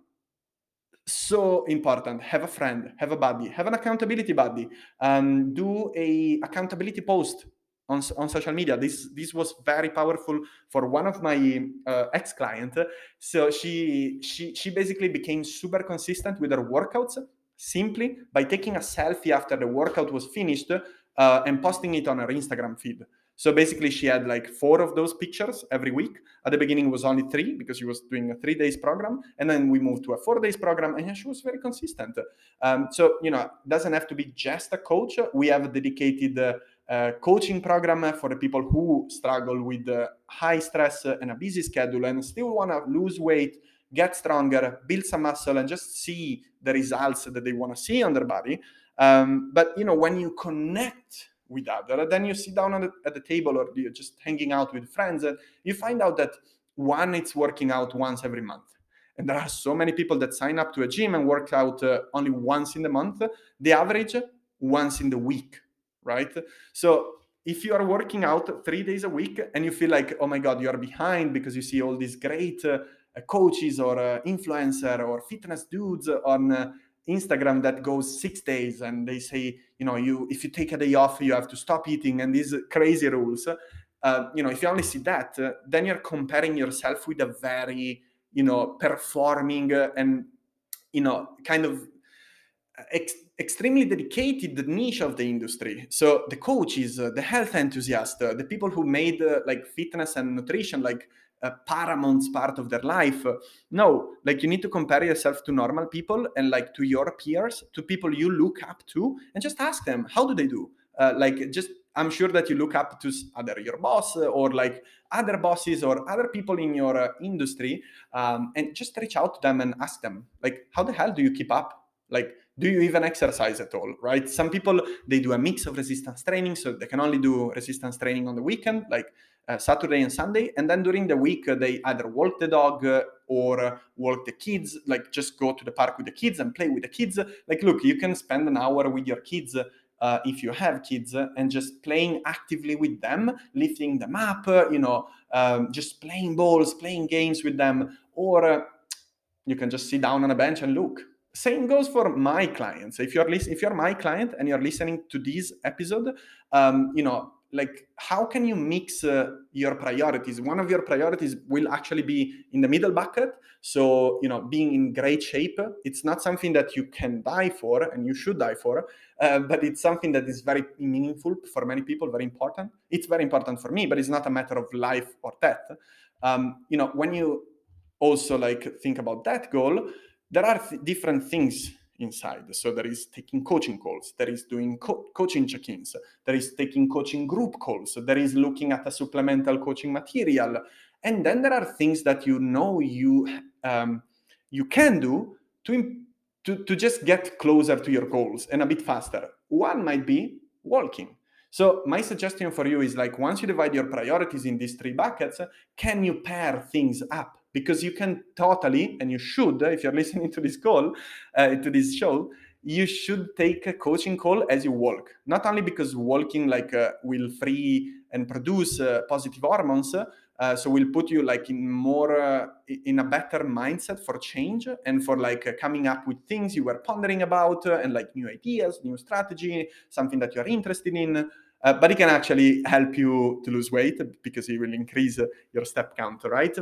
S1: so important. Have a friend have a buddy have an accountability buddy. Um, do a accountability post on, on social media. This this was very powerful for one of my uh, ex client. So she she she basically became super consistent with her workouts simply by taking a selfie after the workout was finished uh, and posting it on her Instagram feed. So basically, she had like four of those pictures every week. At the beginning, was only three because she was doing a three days program, and then we moved to a four days program, and she was very consistent. Um, so you know, doesn't have to be just a coach. We have a dedicated uh, coaching program for the people who struggle with uh, high stress and a busy schedule and still want to lose weight, get stronger, build some muscle, and just see the results that they want to see on their body. Um, but you know, when you connect with other, then you sit down the, at the table or you're just hanging out with friends, and you find out that one, it's working out once every month. And there are so many people that sign up to a gym and work out uh, only once in the month. The average once in the week right? So if you are working out three days a week and you feel like, oh my God, you are behind because you see all these great uh, coaches or uh, influencer or fitness dudes on uh, Instagram that goes six days and they say, you know, you if you take a day off, you have to stop eating and these crazy rules. Uh, you know, if you only see that, uh, then you're comparing yourself with a very, you know, performing and, you know, kind of ex- extremely dedicated the niche of the industry. So the coaches, uh, the health enthusiasts, uh, the people who made uh, like fitness and nutrition like a paramount part of their life. No, like you need to compare yourself to normal people and like to your peers, to people you look up to, and just ask them how do they do. Uh, like just I'm sure that you look up to other your boss or like other bosses or other people in your uh, industry, um, and just reach out to them and ask them like how the hell do you keep up? Like do you even exercise at all right some people they do a mix of resistance training so they can only do resistance training on the weekend like uh, Saturday and Sunday, and then during the week uh, they either walk the dog uh, or walk the kids, like just go to the park with the kids and play with the kids. Like, look, you can spend an hour with your kids uh, if you have kids uh, and just playing actively with them, lifting them up, uh, you know, um, just playing balls, playing games with them, or you can just sit down on a bench and look. Same goes for my clients. If you're if you're my client and you're listening to this episode, um, you know, like how can you mix uh, your priorities? One of your priorities will actually be in the middle bucket. So you know being in great shape it's not something that you can die for and you should die for uh, but it's something that is very meaningful for many people very important. It's very important for me but it's not a matter of life or death. Um, you know when you also like think about that goal there are th- different things inside. So there is taking coaching calls, there is doing co- coaching check-ins, there is taking coaching group calls, there is looking at a supplemental coaching material, and then there are things that you know you um, you can do to, to to just get closer to your goals and a bit faster. One might be walking. So my suggestion for you is like once you divide your priorities in these three buckets, can you pair things up? Because you can totally and you should if you're listening to this call uh, to this show you should take a coaching call as you walk. Not only because walking like uh, will free and produce uh, positive hormones uh, so will put you like in more uh, in a better mindset for change and for like uh, coming up with things you were pondering about and like new ideas new strategy something that you're interested in. But it can actually help you to lose weight because it will increase your step count right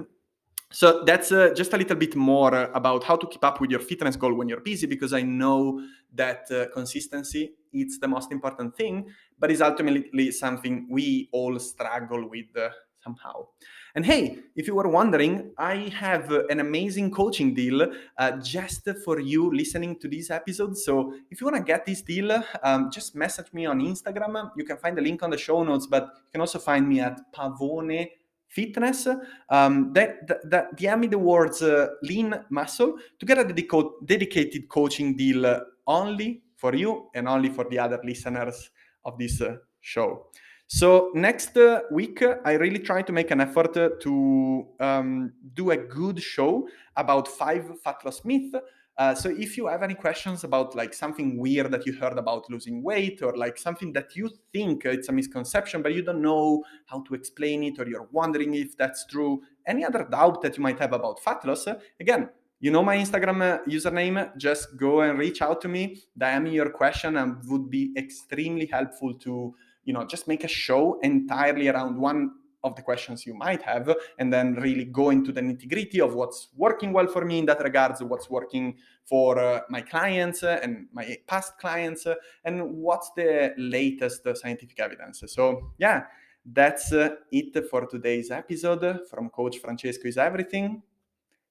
S1: so that's uh, just a little bit more about how to keep up with your fitness goal when you're busy, because I know that uh, consistency it's the most important thing, but it's ultimately something we all struggle with uh, somehow. And hey, if you were wondering, I have an amazing coaching deal uh, just for you listening to this episode. So if you want to get this deal, um, just message me on Instagram. You can find the link on the show notes, but you can also find me at Pavone fitness, um, that, that, that the words uh, lean muscle to get a dedico- dedicated coaching deal only for you and only for the other listeners of this uh, show. So next uh, week, I really try to make an effort to um, do a good show about five fat loss myths uh, so if you have any questions about like something weird that you heard about losing weight or like something that you think it's a misconception but you don't know how to explain it or you're wondering if that's true any other doubt that you might have about fat loss again you know my instagram uh, username just go and reach out to me dm me your question and would be extremely helpful to you know just make a show entirely around one of the questions you might have and then really go into the nitty gritty of what's working well for me in that regards what's working for uh, my clients uh, and my past clients uh, and what's the latest scientific evidence. So yeah that's uh, it for today's episode. From coach francesco is everything.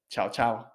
S1: Ciao ciao